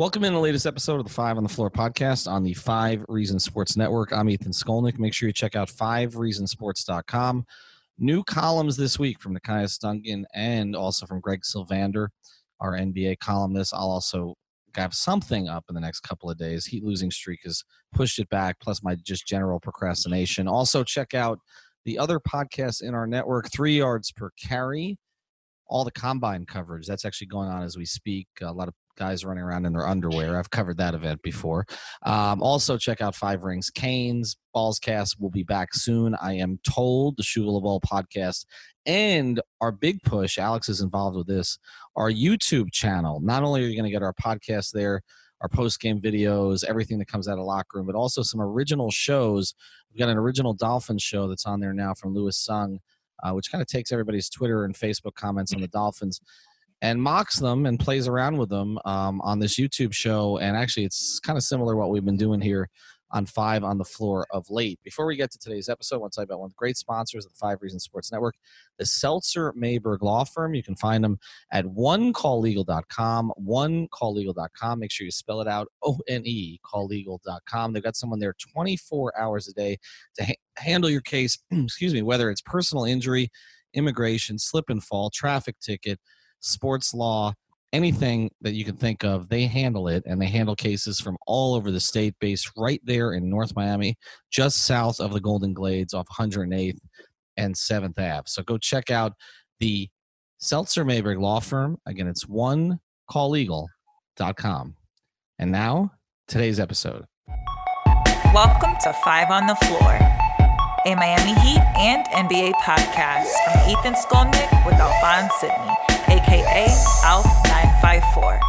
Welcome in the latest episode of the Five on the Floor podcast on the Five Reason Sports Network. I'm Ethan Skolnick. Make sure you check out fivereasonsports.com. New columns this week from Nekias Duncan and also from Greg Sylvander, our NBA columnist. I'll also have something up in the next couple of days. Heat losing streak has pushed it back, plus my just general procrastination. Also, check out the other podcasts in our network Three Yards Per Carry, all the combine coverage. That's actually going on as we speak. A lot of guys running around in their underwear. I've covered that event before. Um, also, check out Five Rings Canes. Ballscast will be back soon. I am told the Shula Ball podcast and our big push. Alex is involved with this. Our YouTube channel. Not only are you going to get our podcast there, our post game videos, everything that comes out of locker room, but also some original shows. We've got an original Dolphins show that's on there now from Lewis Sung, uh, which kind of takes everybody's Twitter and Facebook comments on the Dolphins and mocks them and plays around with them um, on this YouTube show. And actually, it's kind of similar what we've been doing here on Five on the Floor of late. Before we get to today's episode, I want to you about one of the great sponsors of the Five Reasons Sports Network, the Seltzer Mayberg Law Firm. You can find them at onecalllegal.com, onecalllegal.com. Make sure you spell it out O-N-E, calllegal.com. They've got someone there 24 hours a day to ha- handle your case, excuse me, whether it's personal injury, immigration, slip and fall, traffic ticket, sports law, anything that you can think of, they handle it, and they handle cases from all over the state, based right there in North Miami, just south of the Golden Glades off 108th and 7th Ave. So go check out the Seltzer Mayberg Law Firm. Again, it's one onecalllegal.com. And now, today's episode. Welcome to Five on the Floor, a Miami Heat and NBA podcast from Ethan Skolnick with Alphonse Sidney aka ALF954.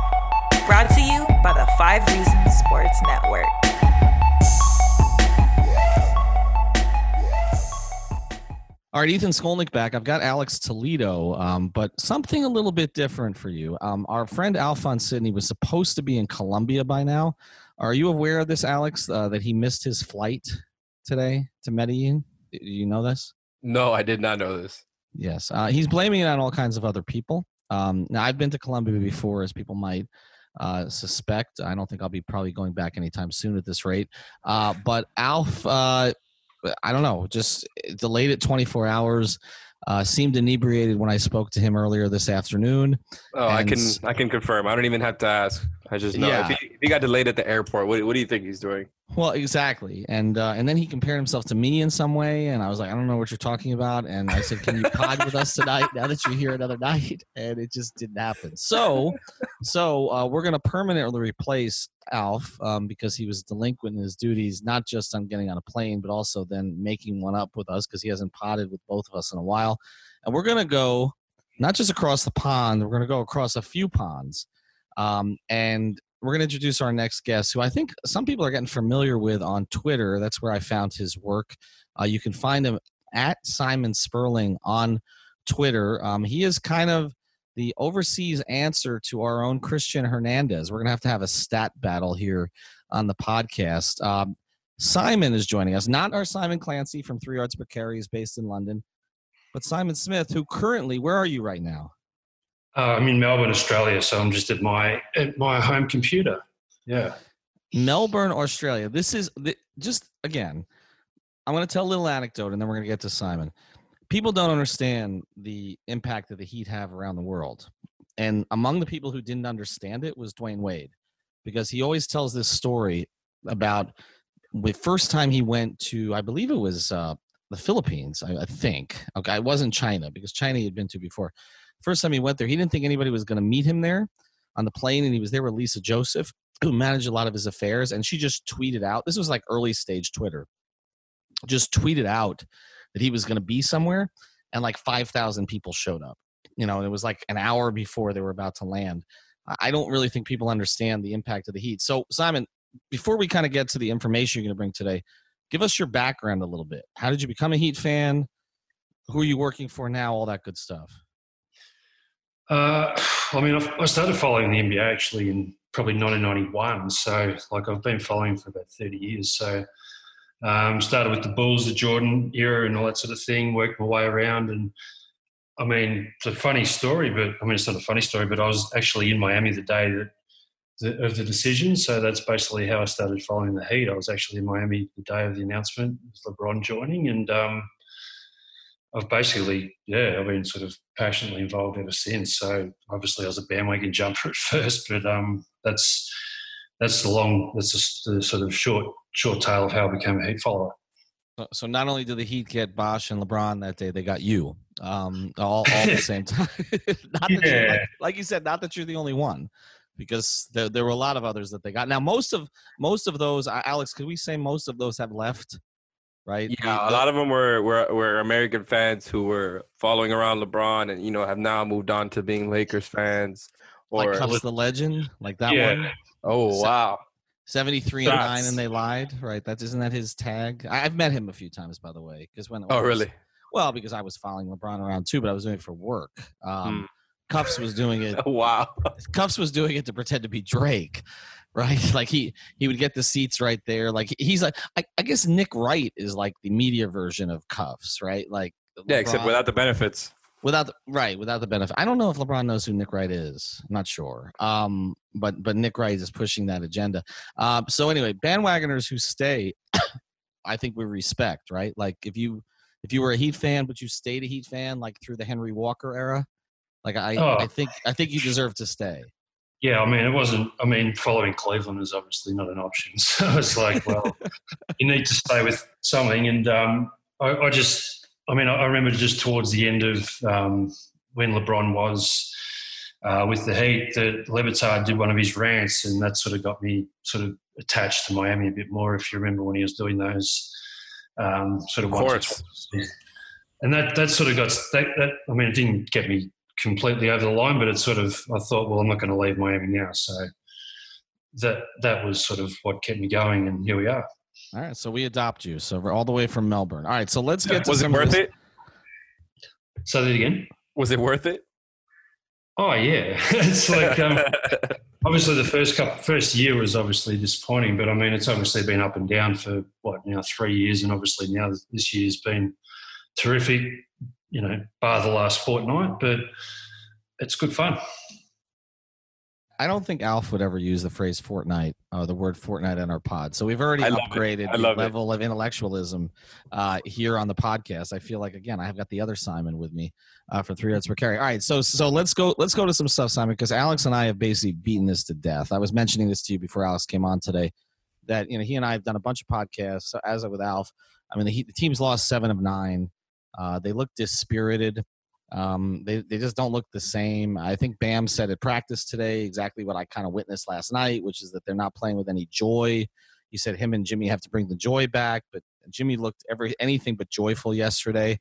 Brought to you by the Five Reasons Sports Network. All right, Ethan Skolnick back. I've got Alex Toledo, um, but something a little bit different for you. Um, our friend Alphonse Sidney was supposed to be in Colombia by now. Are you aware of this, Alex, uh, that he missed his flight today to Medellin? Do you know this? No, I did not know this. Yes. Uh, he's blaming it on all kinds of other people. Um, now, I've been to Colombia before, as people might uh, suspect. I don't think I'll be probably going back anytime soon at this rate. Uh, but Alf, uh, I don't know, just delayed it 24 hours. Uh, seemed inebriated when I spoke to him earlier this afternoon. Oh, I can I can confirm. I don't even have to ask. I just know yeah. if, he, if, he, got delayed at the airport. What, what do you think he's doing? Well, exactly, and uh, and then he compared himself to me in some way, and I was like, I don't know what you're talking about, and I said, Can you pod with us tonight? Now that you're here another night, and it just didn't happen. So, so uh, we're gonna permanently replace Alf um, because he was delinquent in his duties, not just on getting on a plane, but also then making one up with us because he hasn't potted with both of us in a while, and we're gonna go not just across the pond, we're gonna go across a few ponds. Um, and we're going to introduce our next guest, who I think some people are getting familiar with on Twitter. That's where I found his work. Uh, you can find him at Simon Sperling on Twitter. Um, he is kind of the overseas answer to our own Christian Hernandez. We're going to have to have a stat battle here on the podcast. Um, Simon is joining us, not our Simon Clancy from Three Yards Per Carry, is based in London, but Simon Smith, who currently, where are you right now? Uh, I'm in Melbourne, Australia, so I'm just at my at my home computer. Yeah. Melbourne, Australia. This is the, just again. I'm going to tell a little anecdote, and then we're going to get to Simon. People don't understand the impact that the Heat have around the world, and among the people who didn't understand it was Dwyane Wade, because he always tells this story about the first time he went to, I believe it was uh, the Philippines, I, I think. Okay, it wasn't China because China he had been to before First time he went there, he didn't think anybody was going to meet him there on the plane, and he was there with Lisa Joseph, who managed a lot of his affairs, and she just tweeted out. This was like early stage Twitter. Just tweeted out that he was going to be somewhere, and like five thousand people showed up. You know, and it was like an hour before they were about to land. I don't really think people understand the impact of the Heat. So, Simon, before we kind of get to the information you're going to bring today, give us your background a little bit. How did you become a Heat fan? Who are you working for now? All that good stuff. Uh, I mean, I started following the NBA actually in probably 1991. So, like, I've been following for about 30 years. So, um, started with the Bulls, the Jordan era, and all that sort of thing. Worked my way around, and I mean, it's a funny story, but I mean, it's not a funny story. But I was actually in Miami the day that of the decision, so that's basically how I started following the Heat. I was actually in Miami the day of the announcement, LeBron joining, and um, I've basically, yeah, I've been sort of passionately involved ever since. So obviously, I was a bandwagon jumper at first, but um, that's that's the long, that's just the sort of short short tale of how I became a Heat follower. So not only did the Heat get Bosh and LeBron that day, they got you um, all, all at the same time. yeah. like, like, you said, not that you're the only one, because there, there were a lot of others that they got. Now, most of most of those, Alex, could we say most of those have left? Right. Yeah, a lot of them were, were were American fans who were following around LeBron, and you know have now moved on to being Lakers fans. Or like Cuffs the Legend, like that yeah. one. Oh wow! 73 and 9 and they lied right that isn't that his tag i've met him a few times by the way because when oh was, really well because i was following lebron around too but i was doing it for work um, mm. cuffs was doing it wow cuffs was doing it to pretend to be drake right? Like he he would get the seats right there. Like he's like i, I guess nick wright is like the media version of cuffs right? Like yeah LeBron, except without the benefits. Without the, right without the benefit. I don't know if lebron knows who nick wright is. I'm not sure. Um but but nick wright is pushing that agenda. Uh, so anyway bandwagoners who stay i think we respect right? Like if you if you were a heat fan but you stayed a heat fan like through the henry walker era like i oh. i think i think you deserve to stay yeah, I mean, it wasn't. I mean, following Cleveland is obviously not an option. So it's like, well, you need to stay with something. And um, I, I, just, I mean, I remember just towards the end of um, when LeBron was uh, with the Heat that Le Batard did one of his rants, and that sort of got me sort of attached to Miami a bit more. If you remember when he was doing those um, sort of, of course. and that that sort of got that, that. I mean, it didn't get me completely over the line, but it sort of I thought, well, I'm not going to leave Miami now, so that that was sort of what kept me going, and here we are. All right, so we adopt you. So we're all the way from Melbourne. All right, so let's get to was it worth it? Say that again. Was it worth it? Oh yeah, it's like um, obviously the first couple, first year was obviously disappointing, but I mean it's obviously been up and down for what now three years, and obviously now this year's been terrific. You know, bar the last fortnight, but it's good fun. I don't think Alf would ever use the phrase Fortnite, uh, the word Fortnite in our pod. So we've already upgraded the level it. of intellectualism uh, here on the podcast. I feel like again, I have got the other Simon with me uh, for three yards per carry. All right, so so let's go let's go to some stuff, Simon, because Alex and I have basically beaten this to death. I was mentioning this to you before Alex came on today. That you know he and I have done a bunch of podcasts. So as with Alf, I mean the, the team's lost seven of nine. Uh, they look dispirited. Um, they, they just don't look the same. I think Bam said at practice today exactly what I kind of witnessed last night, which is that they're not playing with any joy. He said him and Jimmy have to bring the joy back, but Jimmy looked every anything but joyful yesterday.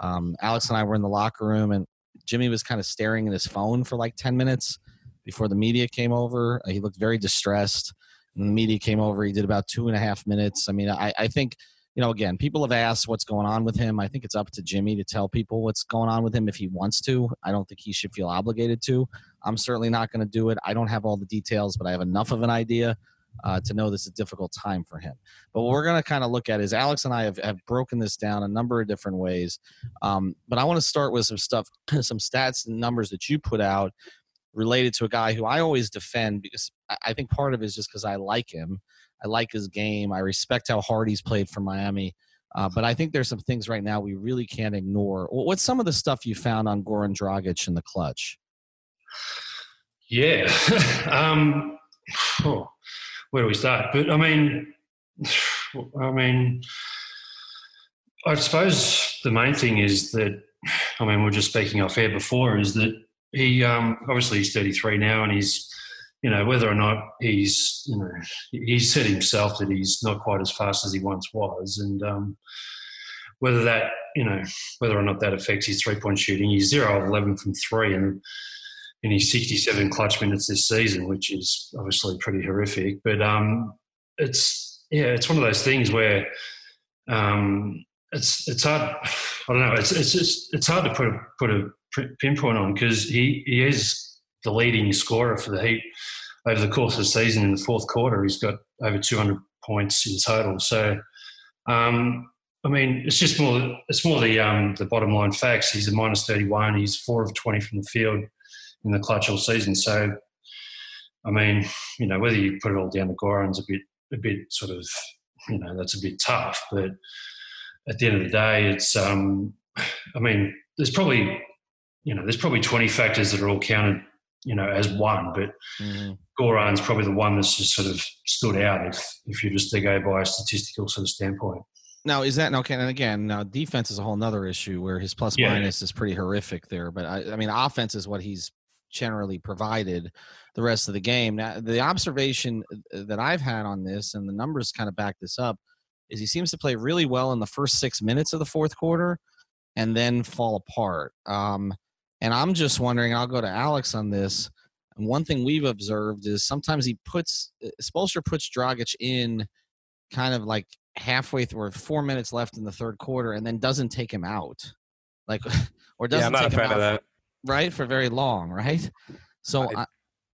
Um, Alex and I were in the locker room, and Jimmy was kind of staring at his phone for like 10 minutes before the media came over. He looked very distressed. And the media came over. He did about two and a half minutes. I mean, I, I think – you know, again, people have asked what's going on with him. I think it's up to Jimmy to tell people what's going on with him if he wants to. I don't think he should feel obligated to. I'm certainly not going to do it. I don't have all the details, but I have enough of an idea uh, to know this is a difficult time for him. But what we're going to kind of look at is Alex and I have, have broken this down a number of different ways. Um, but I want to start with some stuff, some stats and numbers that you put out related to a guy who I always defend because I think part of it is just because I like him. I like his game. I respect how hard he's played for Miami. Uh, but I think there's some things right now we really can't ignore. What's some of the stuff you found on Goran Dragic in the clutch? Yeah. um, oh, where do we start? But I mean, I mean, I suppose the main thing is that, I mean, we are just speaking off air before, is that he um, obviously he's 33 now and he's you know, whether or not he's, you know, he's said himself that he's not quite as fast as he once was, and um, whether that, you know, whether or not that affects his three point shooting, he's zero of eleven from three, and in his 67 clutch minutes this season, which is obviously pretty horrific. But um, it's yeah, it's one of those things where um, it's it's hard. I don't know. It's it's just it's hard to put a, put a pinpoint on because he he is the leading scorer for the Heat over the course of the season. In the fourth quarter, he's got over 200 points in total. So. Um, I mean, it's just more. It's more the um, the bottom line facts. He's a minus thirty one. He's four of twenty from the field in the clutch all season. So, I mean, you know, whether you put it all down to Goran's a bit, a bit sort of, you know, that's a bit tough. But at the end of the day, it's, um, I mean, there's probably, you know, there's probably 20 factors that are all counted, you know, as one. But mm-hmm. Goran's probably the one that's just sort of stood out if, if you just to go by a statistical sort of standpoint. Now is that okay? And again, now defense is a whole nother issue where his plus yeah. minus is pretty horrific there. But I, I mean, offense is what he's generally provided the rest of the game. Now, the observation that I've had on this, and the numbers kind of back this up, is he seems to play really well in the first six minutes of the fourth quarter and then fall apart. Um, and I'm just wondering, I'll go to Alex on this. And one thing we've observed is sometimes he puts, uh, Spoelstra puts Dragic in kind of like halfway through four minutes left in the third quarter and then doesn't take him out. Like, or doesn't yeah, I'm not take a fan of that right for very long, right? So I,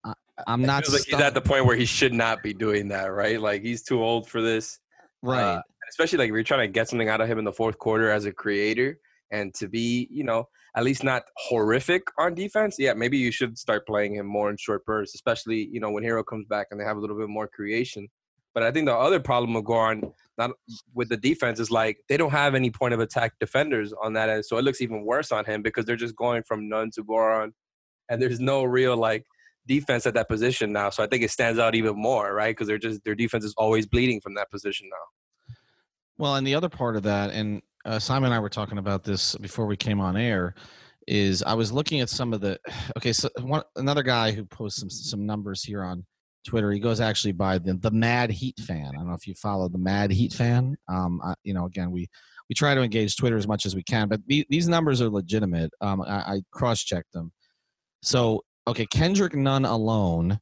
I, am not. Like he's at the point where he should not be doing that, right? Like he's too old for this, right? Uh, especially like we're trying to get something out of him in the fourth quarter as a creator, and to be, you know, at least not horrific on defense. Yeah, maybe you should start playing him more in short bursts, especially you know when Herro comes back and they have a little bit more creation. But I think the other problem with Goran, not with the defense, is like they don't have any point of attack defenders on that end, so it looks even worse on him because they're just going from none to Goran, and there's no real like defense at that position now. So I think it stands out even more, right? Because they're just their defense is always bleeding from that position now. Well, and the other part of that, and uh, Simon and I were talking about this before we came on air, is I was looking at some of the okay, so one another guy who posts some some numbers here on Twitter. He goes actually by the the Mad Heat fan. I don't know if you follow the Mad Heat fan. Um, I, you know, again, we we try to engage Twitter as much as we can, but the, these numbers are legitimate. Um, I, I cross checked them. So, okay, Kendrick Nunn alone,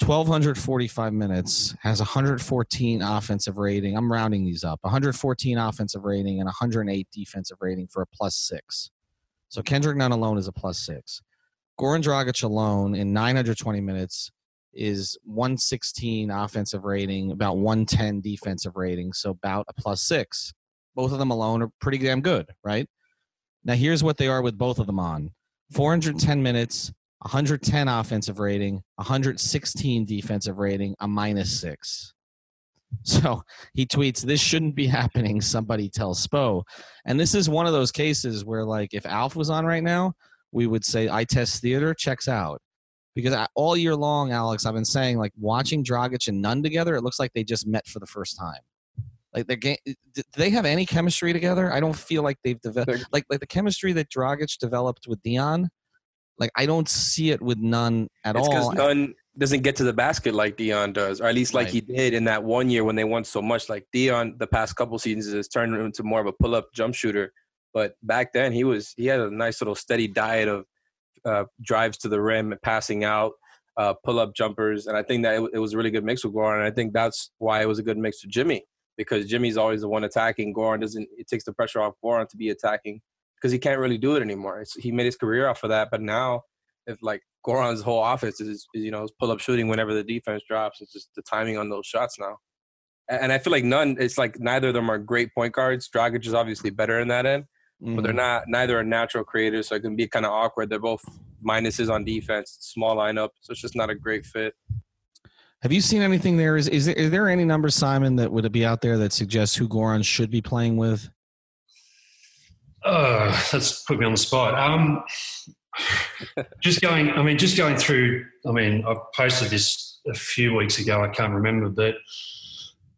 1,245 minutes, has 114 offensive rating. I'm rounding these up 114 offensive rating and 108 defensive rating for a plus six. So, Kendrick Nunn alone is a plus six. Goran Dragic alone in 920 minutes is 116 offensive rating, about 110 defensive rating, so about a plus six. Both of them alone are pretty damn good, right? Now, here's what they are with both of them on 410 minutes, 110 offensive rating, 116 defensive rating, a minus six. So he tweets, This shouldn't be happening. Somebody tell Spo. And this is one of those cases where, like, if Alf was on right now, we would say, I test theater checks out because I, all year long, Alex, I've been saying like watching Dragic and Nunn together, it looks like they just met for the first time. Like they game, do they have any chemistry together? I don't feel like they've developed like like the chemistry that Dragic developed with Dion. Like I don't see it with Nunn at it's all. Because Nunn doesn't get to the basket like Dion does, or at least like right. he did in that one year when they won so much. Like Dion, the past couple seasons has turned into more of a pull-up jump shooter. But back then, he was he had a nice little steady diet of uh, drives to the rim, passing out, uh, pull up jumpers, and I think that it, it, was a really good mix with Goran. And I think that's why it was a good mix with Jimmy because Jimmy's always the one attacking. Goran doesn't. It takes the pressure off Goran to be attacking because he can't really do it anymore. It's, he made his career off of that, but now if like Goran's whole offense is, is you know pull up shooting whenever the defense drops, it's just the timing on those shots now. And I feel like Nunn. It's like neither of them are great point guards. Dragic is obviously better in that end, mm-hmm. but they're mm-hmm. not. Neither are natural creators, so it can be kind of awkward. They're both minuses on defense, small lineup, so it's just not a great fit. Have you seen anything there? Is is there, is there any numbers, Simon, that would be out there that suggests who Goran should be playing with? Uh, that's put me on the spot. Um, just going, I mean, just going through. I mean, I posted this a few weeks ago. I can't remember, but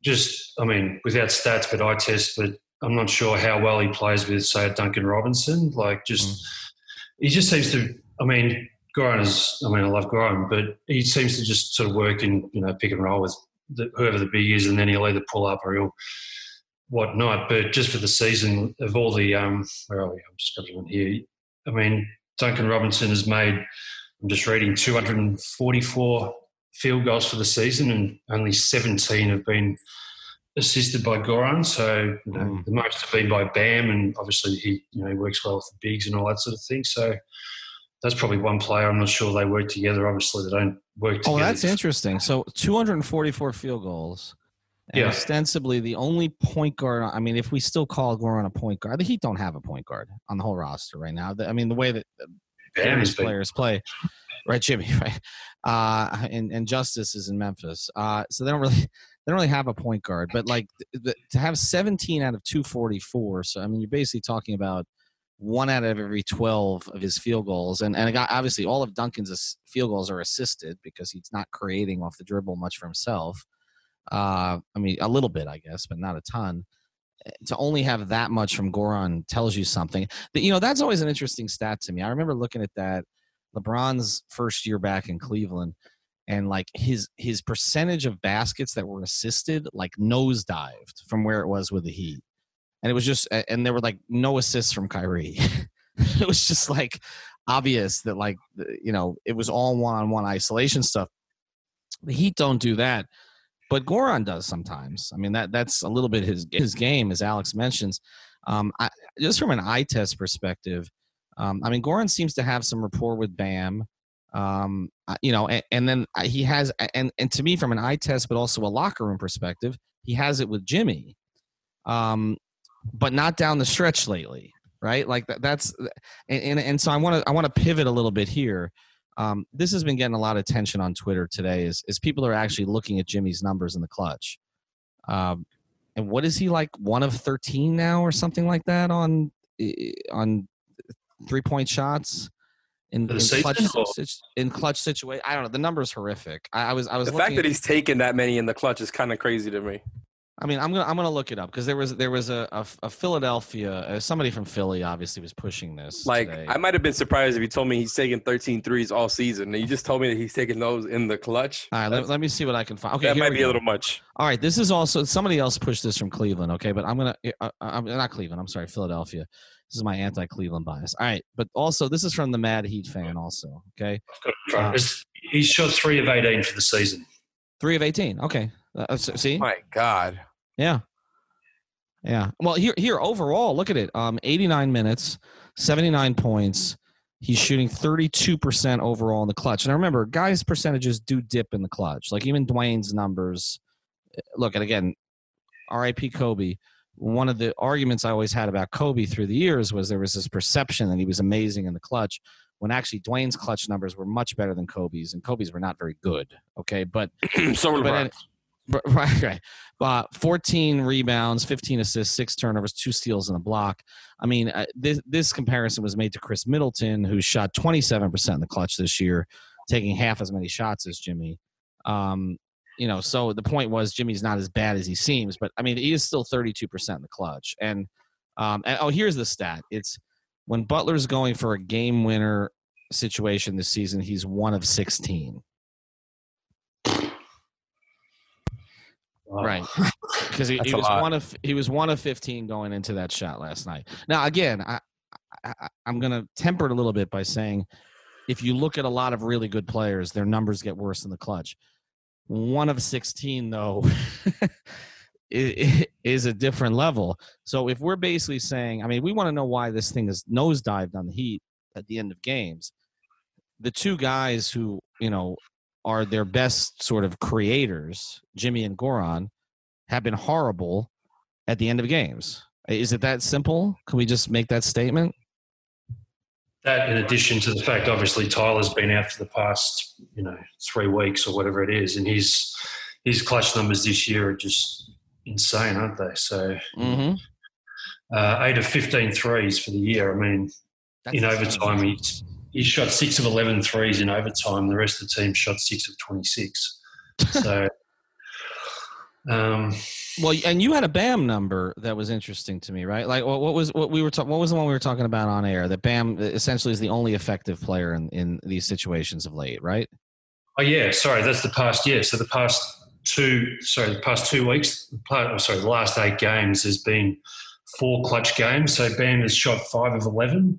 just, I mean, without stats, but I test, but I'm not sure how well he plays with, say, Duncan Robinson. Like, just mm. he just seems to. I mean, Goran is. I mean, I love Goran, but he seems to just sort of work in you know pick and roll with the, whoever the big is, and then he'll either pull up or he'll whatnot. But just for the season of all the um, where are we? I'm just got one here. I mean, Duncan Robinson has made I'm just reading 244 field goals for the season, and only 17 have been assisted by Goran. So you know, mm. the most have been by Bam, and obviously he you know he works well with the bigs and all that sort of thing. So that's probably one player. I'm not sure they work together. Obviously, they don't work together. Oh, that's interesting. So 244 field goals. And yeah. ostensibly the only point guard. I mean, if we still call Goran a point guard, the Heat don't have a point guard on the whole roster right now. I mean, the way that Jimmy's players play, right? Jimmy, right? Uh, and and Justice is in Memphis, uh, so they don't really they don't really have a point guard. But like the, to have 17 out of 244, so I mean, you're basically talking about one out of every 12 of his field goals. And, and obviously, all of Duncan's field goals are assisted because he's not creating off the dribble much for himself. Uh, I mean, a little bit, I guess, but not a ton. Eh, to only have that much from Goran tells you something. That you know, that's always an interesting stat to me. I remember looking at that LeBron's first year back in Cleveland, and like his his percentage of baskets that were assisted like nosedived from where it was with the Heat and it was just and there were like no assists from Kyrie. it was just like obvious that like you know it was all one-on-one isolation stuff. The Heat don't do that, but Goran does sometimes. I mean that that's a little bit his his game, as Alex mentions. Um, I, just from an eye test perspective, um, I mean Goran seems to have some rapport with Bam. Um, you know, and, and then he has, and and to me, from an eye test, but also a locker room perspective, he has it with Jimmy. Um, but not down the stretch lately, right? Like that, that's and, and, and so I want to I want to pivot a little bit here. Um, this has been getting a lot of attention on Twitter today. Is is people are actually looking at Jimmy's numbers in the clutch, um, and what is he like? One of thirteen now, or something like that on on three point shots in, in clutch in clutch situation. I don't know. The number is horrific. I, I was I was the fact that he's taken that many in the clutch is kind of crazy to me. I mean, I'm gonna I'm gonna look it up because there was there was a a, a Philadelphia uh, somebody from Philly obviously was pushing this. Like today. I might have been surprised if you told me he's taking 13 threes all season, and you just told me that he's taking those in the clutch. All right, let, let, me see what I can find. Okay, that might be go. a little much. All right, this is also somebody else pushed this from Cleveland. Okay, but I'm gonna uh, I'm not Cleveland. I'm sorry, Philadelphia. This is my anti-Cleveland bias. All right, but also this is from the Mad Heat fan. Also, okay. Uh, he's shot three of 18 for the season. Three of 18. Okay. Uh, see. My God. Yeah. Yeah. Well, here here overall, look at it. Um, 89 minutes, 79 points. He's shooting 32% overall in the clutch. And I remember, guys' percentages do dip in the clutch. Like even Dwyane's numbers. Eh, look, and again, RIP Kobe. One of the arguments I always had about Kobe through the years was there was this perception that he was amazing in the clutch when actually Dwyane's clutch numbers were much better than Kobe's, and Kobe's were not very good. Okay, but so were but, Right, right. Uh, 14 rebounds, 15 assists, six turnovers, two steals, and a block. I mean, uh, this, this comparison was made to Khris Middleton, who shot 27% in the clutch this year, taking half as many shots as Jimmy. Um, you know, so the point was Jimmy's not as bad as he seems, but I mean, he is still 32% in the clutch. And, um, and oh, here's the stat it's when Butler's going for a game winner situation this season, he's one of 16. Right, because he, he was one of he was one of fifteen going into that shot last night. Now again, I, I I'm going to temper it a little bit by saying, if you look at a lot of really good players, their numbers get worse in the clutch. One of sixteen though. is a different level. So if we're basically saying, I mean, we want to know why this thing is nosedived on the Heat at the end of games. The two guys who you know are their best sort of creators, Jimmy and Goran, have been horrible at the end of games. Is it that simple? Can we just make that statement? That, in addition to the fact, obviously Tyler's been out for the past, you know, three weeks or whatever it is, and his his clutch numbers this year are just insane, aren't they? So, mm-hmm. uh, eight of 15 threes for the year. I mean, That's in overtime, he's he shot six of 11 threes in overtime. The rest of the team shot six of 26. So, um, well, and you had a Bam number that was interesting to me, right? Like, what, what was what we were talking? What was the one we were talking about on air? That Bam essentially is the only effective player in in these situations of late, right? Oh yeah, sorry, that's the past year. So the past two, sorry, the past two weeks, sorry, the last eight games has been four clutch games. So Bam has shot five of eleven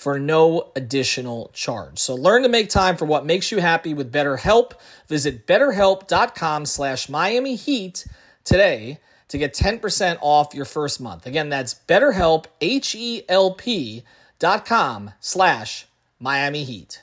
for no additional charge. So learn to make time for what makes you happy with BetterHelp. Visit betterhelp.com slash Miami Heat today to get 10% off your first month. Again, that's betterhelp, H-E-L-P dot com slash Miami Heat.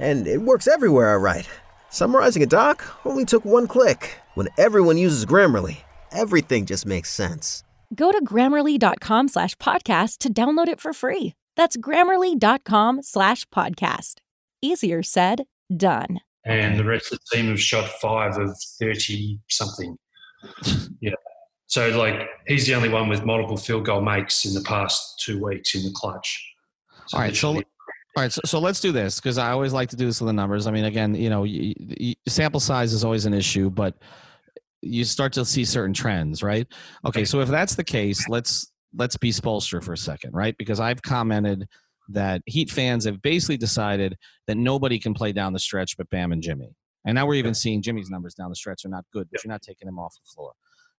And it works everywhere I write. Summarizing a doc only took one click. When everyone uses Grammarly, everything just makes sense. Go to grammarly.com slash podcast to download it for free. That's grammarly.com slash podcast. Easier said, done and the rest of the team have shot five of 30 something. yeah. So, like, he's the only one with multiple field goal makes in the past two weeks in the clutch. So all right. So, all right. So, so let's do this because I always like to do this with the numbers. I mean, again, you know, you, you, sample size is always an issue, but you start to see certain trends, right? Okay. So, if that's the case, let's let's be Spoelstra for a second, right? Because I've commented – that Heat fans have basically decided that nobody can play down the stretch but Bam and Jimmy. And now we're even seeing Jimmy's numbers down the stretch are not good, but you're not taking him off the floor.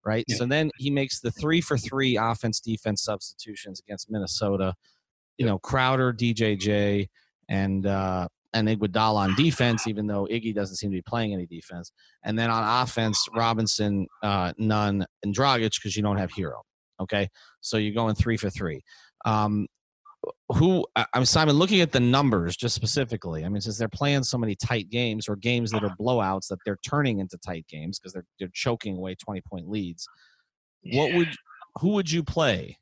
Right. Yeah. So then he makes the three for three offense defense substitutions against Minnesota. You know, Crowder, DJJ, and uh, and Iguodala on defense, even though Iggy doesn't seem to be playing any defense. And then on offense, Robinson, uh, Nunn, and Dragic because you don't have Herro. Okay, so you're going three for three. Um, who I'm Simon looking at the numbers just specifically. I mean, since they're playing so many tight games or games that are blowouts that they're turning into tight games because they're they're choking away 20 point leads. Yeah. What would who would you play?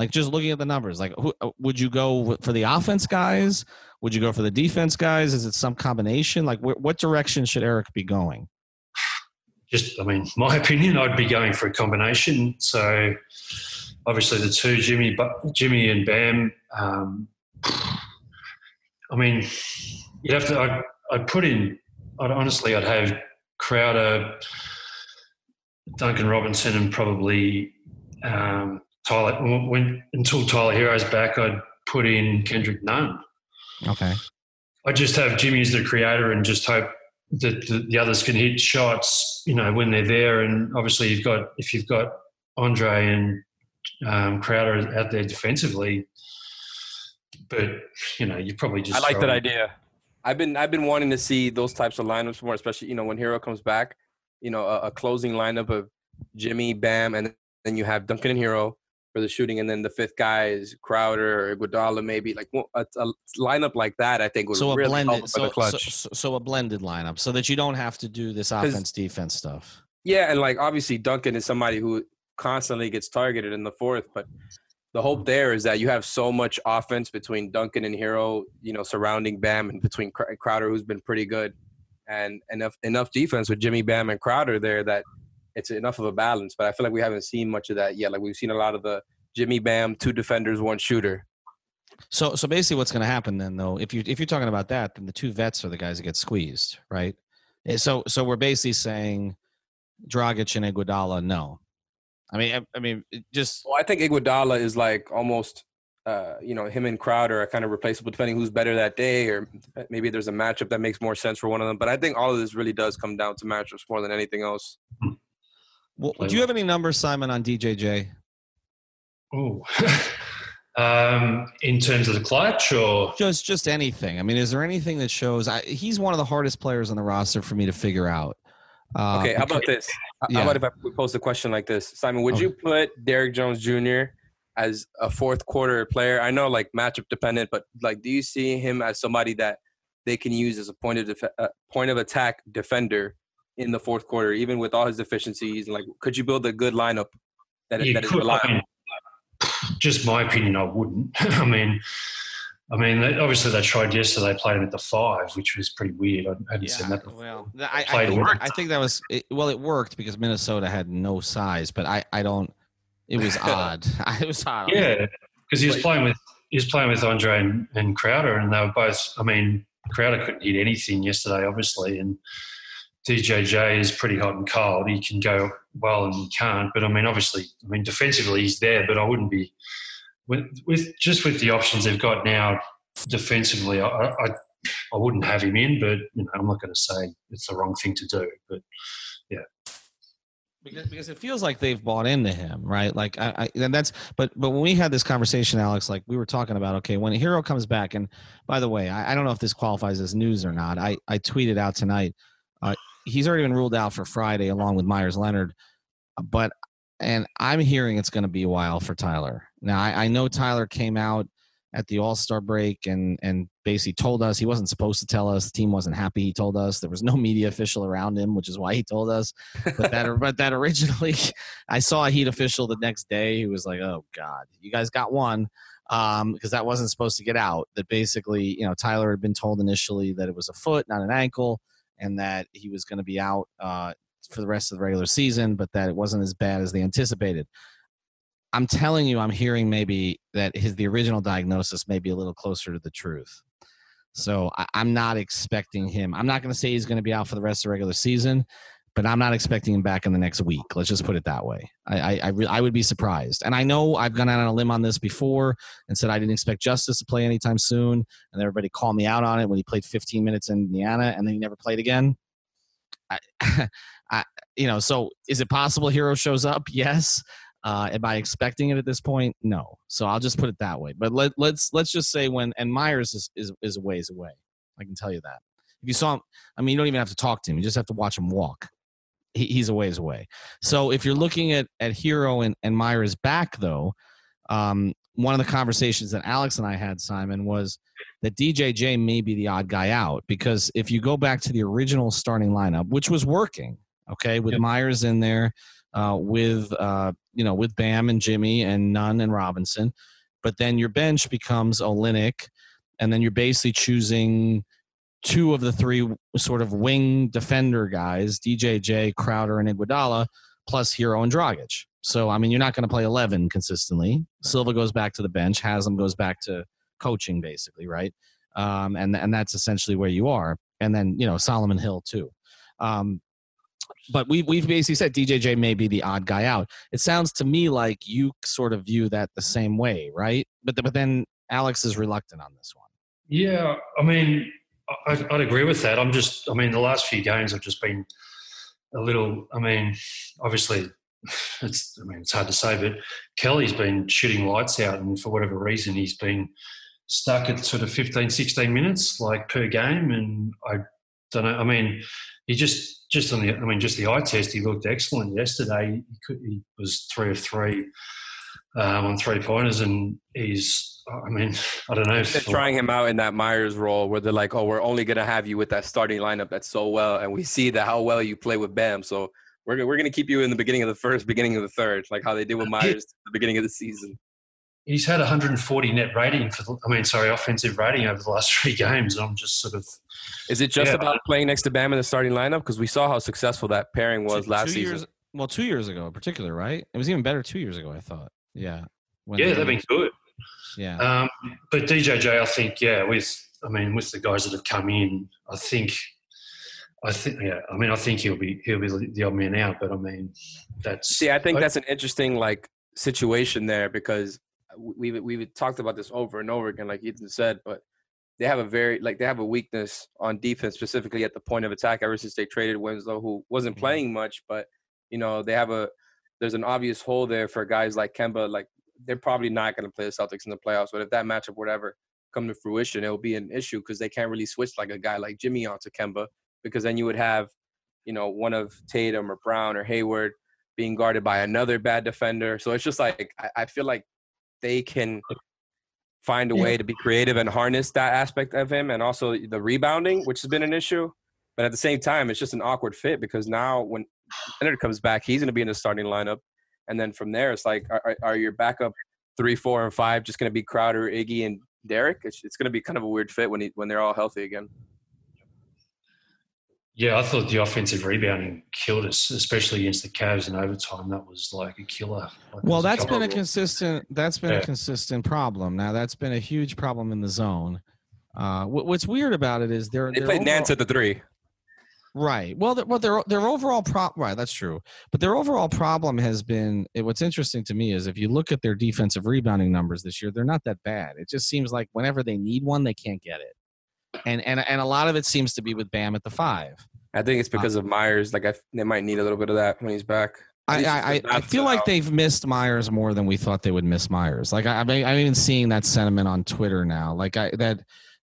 Like just looking at the numbers, like who uh, would you go for the offense guys? Would you go for the defense guys? Is it some combination? Like wh- what direction should Eric be going? Just, I mean, my opinion, I'd be going for a combination. So obviously the two Jimmy, Jimmy and Bam. Um, I mean, you'd have to. I'd, I'd put in. I'd, honestly, I'd have Crowder, Duncan Robinson, and probably um, Tyler. When until Tyler Herro's back, I'd put in Kendrick Nunn. Okay. I just have Jimmy as the creator and just hope that the, the, others can hit shots, you know, when they're there. And obviously, you've got if you've got Andre and um, Crowder out there defensively. But you know, you probably just. I like that idea. I've been I've been wanting to see those types of lineups more, especially you know when Herro comes back. You know, a, a closing lineup of Jimmy, Bam, and then you have Duncan and Herro for the shooting, and then the fifth guy is Crowder or Iguodala, maybe like a, a, lineup like that. I think would so really a blended, help so, the clutch. So, so, a blended lineup, so that you don't have to do this offense defense stuff. Yeah, and like obviously Duncan is somebody who constantly gets targeted in the fourth. But the hope there is that you have so much offense between Duncan and Herro, you know, surrounding Bam, and between Crowder, who's been pretty good, and enough enough defense with Jimmy Bam and Crowder there that it's enough of a balance. But I feel like we haven't seen much of that yet. Like we've seen a lot of the Jimmy Bam, two defenders, one shooter. So, so basically, what's going to happen then, though, if you if you're talking about that, then the two vets are the guys that get squeezed, right? Eh, so, so we're basically saying Dragic and Iguodala, no, I mean, I, I mean, just. Well, I think Iguodala is like almost, uh, you know, him and Crowder are kind of replaceable depending who's better that day, or maybe there's a matchup that makes more sense for one of them. But I think all of this really does come down to matchups more than anything else. Well, do you have any numbers, Simon, on DJJ? Oh, um, in terms of the clutch, or just just anything? I mean, is there anything that shows? I, he's one of the hardest players on the roster for me to figure out. Uh, okay, how about this? Yeah. How about if I pose a question like this, Simon? Would okay. you put Derrick Jones Jr. as a fourth quarter player? I know, like matchup dependent, but like, do you see him as somebody that they can use as a point of def- uh, point of attack defender in the fourth quarter, even with all his deficiencies? And like, could you build a good lineup that, that is reliable? I mean, just my opinion, I wouldn't. I mean, I mean, they, obviously they tried yesterday. They played him at the five, which was pretty weird. I hadn't yeah, seen that. Before. Well, I, I, think, I, think, that was it, well, it worked because Minnesota had no size, but I, I don't. It was odd. it was odd. Yeah, because he was playing with he was playing with Andre and, and Crowder, and they were both. I mean, Crowder couldn't hit anything yesterday, obviously, and DJJ is pretty hot and cold. He can go well and he can't. But I mean, obviously, I mean, defensively he's there, but I wouldn't be with, with just with the options they've got now defensively. I, I, I wouldn't have him in, but you know, I'm not going to say it's the wrong thing to do. But yeah. Because, because it feels like they've bought into him, right? Like I, I, and that's but but when we had this conversation, Alex, like we were talking about, okay, when a Herro comes back, and by the way, I, I don't know if this qualifies as news or not. I I tweeted out tonight. Uh, he's already been ruled out for Friday along with Meyers Leonard, but and I'm hearing it's going to be a while for Tyler. Now I, I know Tyler came out at the All Star break and and basically told us he wasn't supposed to tell us. The team wasn't happy. He told us there was no media official around him, which is why he told us. But that but that originally, I saw a Heat official the next day who was like, "Oh God, you guys got one." Um, because that wasn't supposed to get out. That basically, you know, Tyler had been told initially that it was a foot, not an ankle and that he was going to be out uh, for the rest of the regular season, but that it wasn't as bad as they anticipated. I'm telling you, I'm hearing maybe that his the original diagnosis may be a little closer to the truth. So I, am not expecting him. I'm not going to say he's going to be out for the rest of the regular season, but I'm not expecting him back in the next week. Let's just put it that way. I I, I, re- I would be surprised. And I know I've gone out on a limb on this before and said I didn't expect Justice to play anytime soon, and everybody called me out on it when he played 15 minutes in Indiana and then he never played again. I, I you know, so is it possible Herro shows up? Yes. Uh, am I expecting it at this point? No. So I'll just put it that way. But let, let's let's just say when and Meyers is, is is ways away. I can tell you that. If you saw him, I mean, you don't even have to talk to him. You just have to watch him walk he, he's a ways away. So if you're looking at at Herro and, and Meyers back though, um, one of the conversations that Alex and I had, Simon, was that DJJ may be the odd guy out because if you go back to the original starting lineup, which was working, okay, with yep. Meyers in there, uh, with uh, you know, with Bam and Jimmy and Nunn and Robinson, but then your bench becomes Olynyk, and then you're basically choosing two of the three sort of wing defender guys, DJJ, Crowder, and Iguodala, plus Herro and Dragic. So, I mean, you're not going to play 11 consistently. Silva goes back to the bench. Haslem goes back to coaching, basically, right? Um, and, and that's essentially where you are. And then, you know, Solomon Hill, too. Um, but we, we've basically said DJJ may be the odd guy out. It sounds to me like you sort of view that the same way, right? But, but then Alex is reluctant on this one. Yeah. I mean, I'd, I'd, agree with that. I'm just, I mean, the last few games have just been a little. I mean, obviously, it's. I mean, it's hard to say, but Kelly's been shooting lights out, and for whatever reason, he's been stuck at sort of 15, 16 minutes like per game, and I don't know. I mean, he just just on the. I mean, just the eye test, he looked excellent yesterday. He, could, he was three of three um, on three pointers, and he's I mean, I don't know. If, they're trying him out in that Meyers role where they're like, oh, we're only going to have you with that starting lineup that's so well. And we see that how well you play with Bam. So we're, we're going to keep you in the beginning of the first, beginning of the third, like how they did with Meyers at the beginning of the season. He's had 140 net rating for, the, I mean, sorry, offensive rating over the last three games. I'm just sort of. Is it just yeah. about playing next to Bam in the starting lineup? Because we saw how successful that pairing was two, last two season. Years, well, two years ago in particular, right? It was even better two years ago, I thought. Yeah. yeah, they've been good. Yeah. Um, but DJJ, I think, yeah, with I mean, with the guys that have come in, I think, I think, yeah, I mean, I think he'll be he'll be the odd man out. But I mean, that's see, I think I, that's an interesting like situation there because we we we talked about this over and over again, like Ethan said, but they have a very like they have a weakness on defense, specifically at the point of attack. Ever since they traded Winslow, who wasn't mm-hmm. playing much, but you know, they have a there's an obvious hole there for guys like Kemba. Like they're probably not going to play the Celtics in the playoffs. But if that matchup, whatever, come to fruition, it will be an issue because they can't really switch like a guy like Jimmy onto Kemba because then you would have, you know, one of Tatum or Brown or Hayward being guarded by another bad defender. So it's just like I, I feel like they can find a way to be creative and harness that aspect of him and also the rebounding, which has been an issue. But at the same time, it's just an awkward fit because now when Leonard comes back, he's going to be in the starting lineup. And then from there, it's like, are, are your backup three, four, and five just going to be Crowder, Iggy, and Derrick? It's, it's going to be kind of a weird fit when he, when they're all healthy again. Yeah, I thought the offensive rebounding killed us, especially against the Cavs in overtime. That was like a killer. Like well, that's been a consistent. That's been yeah. a consistent problem. Now, that's been a huge problem in the zone. Uh, what's weird about it is they're they played Nance at the three. Right. Well, well, their their overall prop. Right, that's true. But their overall problem has been. What's interesting to me is if you look at their defensive rebounding numbers this year, they're not that bad. It just seems like whenever they need one, they can't get it and and and a lot of it seems to be with Bam at the five. I think it's uh, because of Meyers. Like I, they might need a little bit of that when he's back. I, I, I feel like they've missed Meyers more than we thought they would miss Meyers. Like I, I'm even seeing that sentiment on Twitter now. Like I that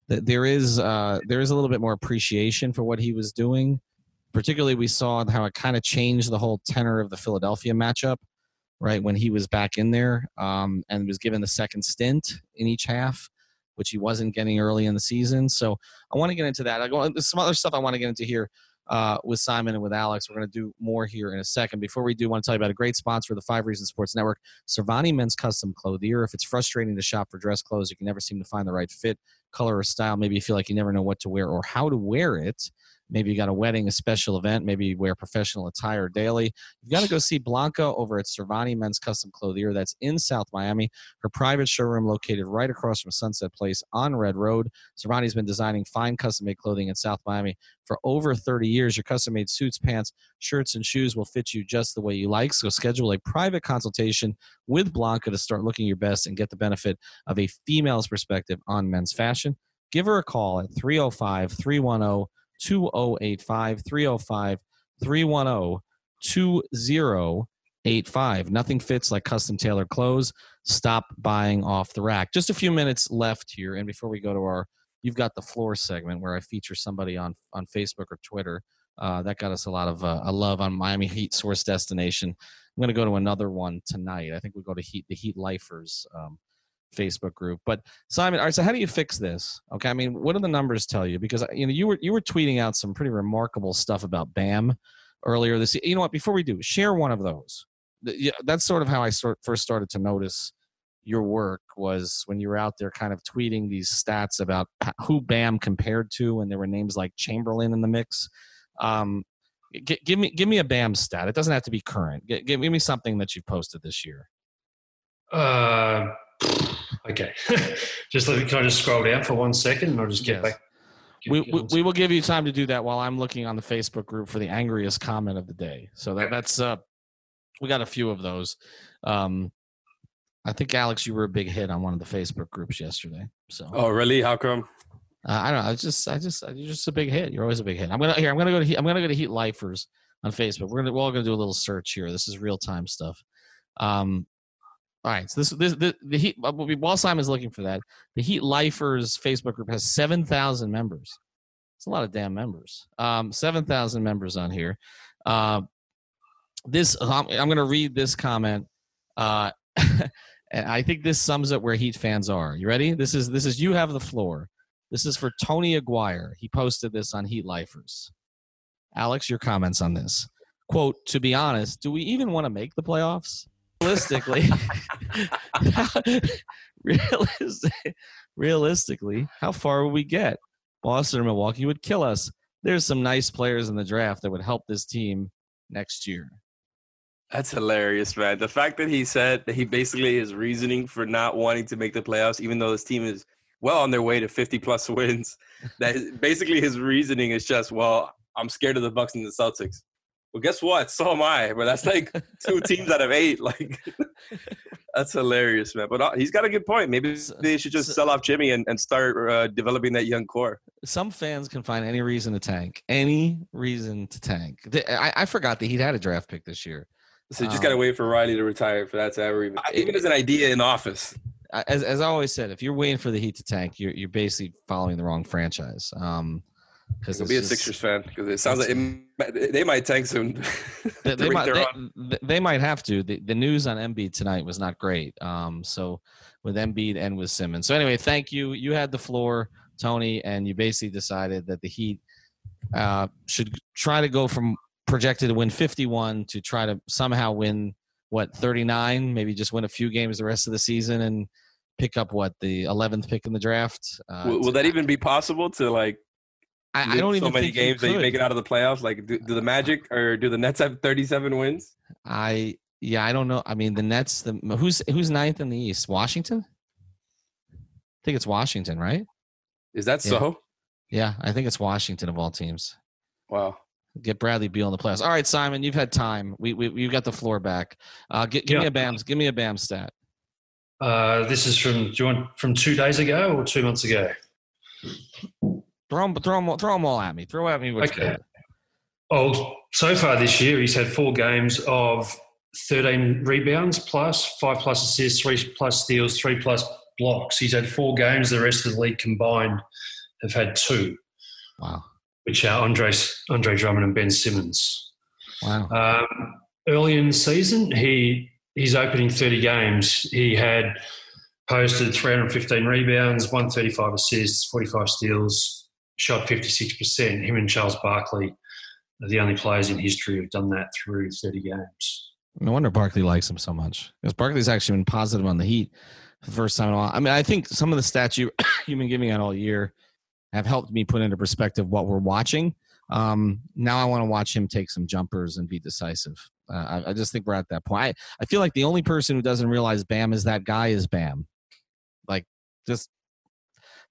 there is uh, there is a little bit more appreciation for what he was doing. Particularly, we saw how it kind of changed the whole tenor of the Philadelphia matchup, right when he was back in there um, and was given the second stint in each half which he wasn't getting early in the season. So I want to get into that. I go. There's some other stuff I want to get into here uh, with Simon and with Alex. We're going to do more here in a second. Before we do, I want to tell you about a great sponsor of the Five Reasons Sports Network, Sirvanti Men's Custom Clothier. If it's frustrating to shop for dress clothes, you can never seem to find the right fit, color, or style. Maybe you feel like you never know what to wear or how to wear it. Maybe you got a wedding, a special event. Maybe you wear professional attire daily. You've got to go see Blanca over at Sirvanti Men's Custom Clothier. That's in South Miami. Her private showroom located right across from Sunset Place on Red Road. Sirvanti's been designing fine custom-made clothing in South Miami for over 30 years. Your custom-made suits, pants, shirts, and shoes will fit you just the way you like. So schedule a private consultation with Blanca to start looking your best and get the benefit of a female's perspective on men's fashion. Give her a call at 305 310 2085 305 310 2085. Nothing fits like custom tailored clothes. Stop buying off the rack. Just a few minutes left here. And before we go to our You've Got the Floor segment where I feature somebody on, on Facebook or Twitter. Uh, that got us a lot of uh, a love on Miami Heat Source Destination. I'm going to go to another one tonight. I think we go to Heat the Heat Lifers. Um, Facebook group. But Simon, all right. So how do you fix this? Okay, I mean, what do the numbers tell you? Because you know you were you were tweeting out some pretty remarkable stuff about Bam earlier this. You know what? Before we do, share one of those. That's sort of how I sort first started to notice your work was when you were out there kind of tweeting these stats about who Bam compared to, and there were names like Chamberlain in the mix. Um, g- give me give me a Bam stat. It doesn't have to be current. G- give me something that you've posted this year. Uh, Okay. just let me kind of scroll down for one second and I'll just get yes. back. we, we, we, will give you time to do that while I'm looking on the Facebook group for the angriest comment of the day. So that, that's uh we got a few of those. Um I think Alex, you were a big hit on one of the Facebook groups yesterday. So Oh really? How come? Uh, I don't know. I just I just you're just a big hit. You're always a big hit. I'm gonna here, I'm gonna go to I'm gonna go to Heat Lifers on Facebook. We're gonna we're all gonna do a little search here. This is real time stuff. Um all right. So this, this, this the Heat. While Simon's looking for that, the Heat Lifers Facebook group has seven thousand members. It's a lot of damn members. Um, seven thousand members on here. Uh, this I'm, I'm going to read this comment. Uh, and I think this sums up where Heat fans are. You ready? This is this is you have the floor. This is for Tony Aguirre. He posted this on Heat Lifers. Alex, your comments on this. Quote, to be honest, do we even want to make the playoffs? realistically, realistic, realistically, how far would we get? Boston or Milwaukee would kill us. There's some nice players in the draft that would help this team next year. That's hilarious, man. The fact that he said that he basically his reasoning for not wanting to make the playoffs, even though this team is well on their way to 50 plus wins, that basically his reasoning is just, well, I'm scared of the Bucks and the Celtics. Well, guess what? So am I. But that's like two teams out of eight. Like, that's hilarious, man. But uh, he's got a good point. Maybe they should just sell off Jimmy and, and start uh, developing that young core. Some fans can find any reason to tank. Any reason to tank. I, I forgot that he'd had a draft pick this year. So you just um, got to wait for Riley to retire for that to ever even, even as an idea in office. As, as I always said, if you're waiting for the Heat to tank, you're, you're basically following the wrong franchise. Um, because be a Sixers fan because it sounds like it, they might tank soon. they, they, might, they, they, might have to. The, the, news on Embiid tonight was not great. Um, so with Embiid and with Simmons. So anyway, thank you. You had the floor, Tony, and you basically decided that the Heat uh, should try to go from projected to win 51 to try to somehow win what 39, maybe just win a few games the rest of the season and pick up what the 11th pick in the draft. Uh, will, will that even be possible to like I, I don't even so many games that you make it out of the playoffs. Like, do, do, the Magic or do the Nets have 37 wins? I yeah, I don't know. I mean, the Nets. The who's who's ninth in the East? Washington. I think it's Washington, right? Is that yeah. so? Yeah, I think it's Washington of all teams. Wow. Get Bradley Beal in the playoffs. All right, Simon, you've had time. We we you got the floor back. Uh, give, give yeah. me a Bam. Give me a Bam stat. Uh, this is from do you want from two days ago or two months ago? Throw them, throw them, throw them all at me. Throw at me what's okay. Oh, so far this year, he's had four games of 13 rebounds plus, five plus assists, three plus steals, three plus blocks. He's had four games. The rest of the league combined have had two. Wow. Which are Andre, Andre Drummond and Ben Simmons. Wow. Um, early in the season, he his opening 30 games, he had posted 315 rebounds, 135 assists, 45 steals, shot 56%. Him and Charles Barkley are the only players in history who've done that through 30 games. No wonder Barkley likes him so much because Barkley's actually been positive on the Heat for the first time in a while. I mean, I think some of the stats you, you've been giving out all year have helped me put into perspective what we're watching. Um, now I want to watch him take some jumpers and be decisive. Uh, I, I, just think we're at that point. I, I feel like the only person who doesn't realize Bam is that guy is Bam. Like, just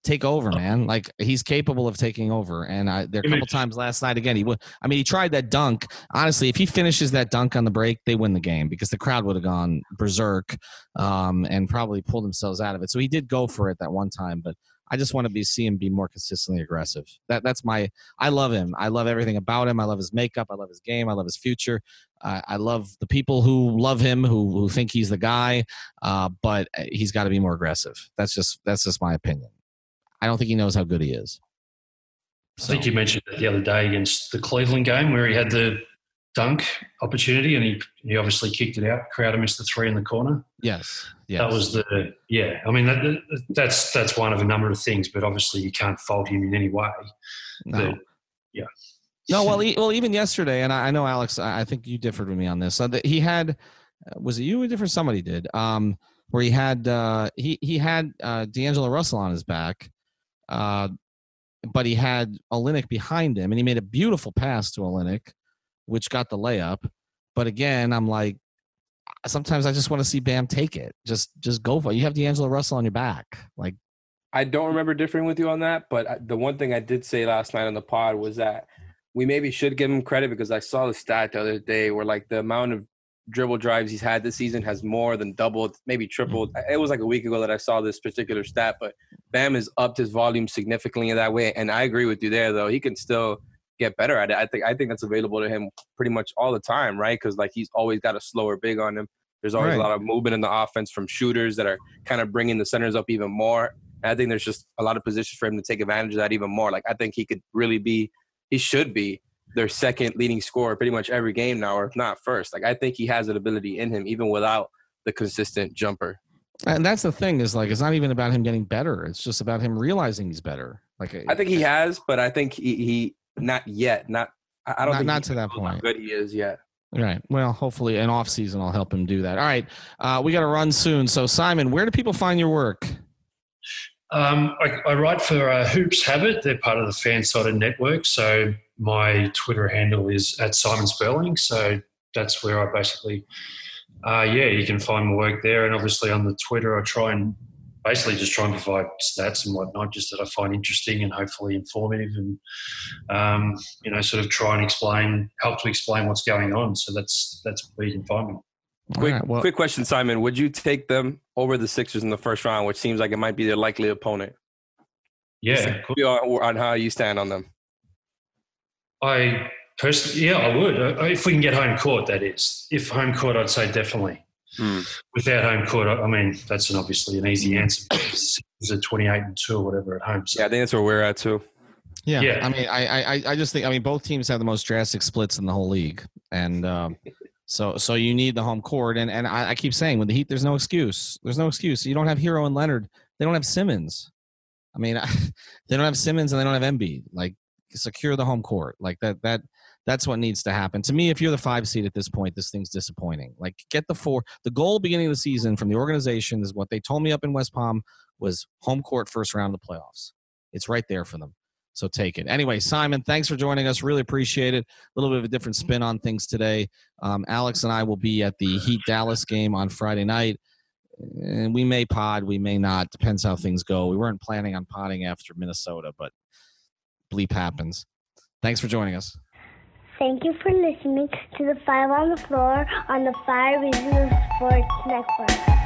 take over, man. Like he's capable of taking over. And I, there a couple times last night again. He would. I mean, he tried that dunk. Honestly, if he finishes that dunk on the break, they win the game because the crowd would have gone berserk um, and probably pulled themselves out of it. So he did go for it that one time, but. I just want to be see him be more consistently aggressive. That that's my. I love him. I love everything about him. I love his makeup. I love his game. I love his future. Uh, I love the people who love him, who who think he's the guy. Uh, but he's got to be more aggressive. That's just that's just my opinion. I don't think he knows how good he is. So. I think you mentioned it the other day against the Cleveland game where he had the dunk opportunity and he, he obviously kicked it out. Crowder missed the three in the corner. Yes, yes. That was the yeah. I mean that, that's that's one of a number of things, but obviously you can't fault him in any way. No. But, yeah. No, well, he, well, even yesterday, and I, I know Alex. I think you differed with me on this. He had uh, was it you or different somebody did um, where he had uh, he he had uh, D'Angelo Russell on his back, uh, but he had Olynyk behind him, and he made a beautiful pass to Olynyk, which got the layup. But again, I'm like, sometimes I just want to see Bam take it. Just just go for it. You have D'Angelo Russell on your back. Like, I don't remember differing with you on that, but the one thing I did say last night on the pod was that we maybe should give him credit because I saw the stat the other day where like the amount of dribble drives he's had this season has more than doubled, maybe tripled. Mm-hmm. It was like a week ago that I saw this particular stat, but Bam has upped his volume significantly in that way. And I agree with you there, though. He can still get better at it. I think I think that's available to him pretty much all the time, right? Because like he's always got a slower big on him. There's always right. a lot of movement in the offense from shooters that are kind of bringing the centers up even more. And I think there's just a lot of positions for him to take advantage of that even more. Like I think he could really be, he should be their second leading scorer pretty much every game now, or if not first. Like I think he has an ability in him even without the consistent jumper. And that's the thing is like it's not even about him getting better. It's just about him realizing he's better. Like I think he has, but I think he, he not yet. Not I don't not, think not to that point. How good he is yet. Right. Well, hopefully an off season I'll help him do that. All right. Uh, we got to run soon. So Simon, where do people find your work? Um, I, I, write for uh, Hoops Habit. They're part of the Fansided network. So my Twitter handle is at Simon Sperling. So that's where I basically, uh, yeah, you can find my work there. And obviously on the Twitter, I try and basically just try and provide stats and whatnot, just that I find interesting and hopefully informative, and um, you know, sort of try and explain, help to explain what's going on. So that's that's where you can find me. Quick, right, well, quick question, Simon. Would you take them over the Sixers in the first round, which seems like it might be their likely opponent? Yeah, on, on how you stand on them. I personally, yeah, I would uh, if we can get home court. That is, if home court, I'd say definitely. Hmm. Without home court, I mean, that's an obviously an easy answer. It's a twenty-eight and two or whatever at home. So. Yeah, I think that's where we're at too. Yeah, yeah. I mean, I, I, I just think, I mean, both teams have the most drastic splits in the whole league, and um, so, so you need the home court. And and I, I keep saying, with the Heat, there's no excuse. There's no excuse. You don't have Herro and Leonard. They don't have Simmons. I mean, they don't have Simmons and they don't have Embiid. Like, secure the home court. Like that. That that's what needs to happen. To me, if you're the five seed at this point, this thing's disappointing. Like get the four. The goal beginning of the season from the organization is what they told me up in West Palm was home court first round of the playoffs. It's right there for them. So take it. Anyway, Simon, thanks for joining us. Really appreciate it. A little bit of a different spin on things today. Um, Alex and I will be at the Heat Dallas game on Friday night. And we may pod, we may not. Depends how things go. We weren't planning on podding after Minnesota, but bleep happens. Thanks for joining us. Thank you for listening to the Five on the Floor on the Five Reasons Sports Network.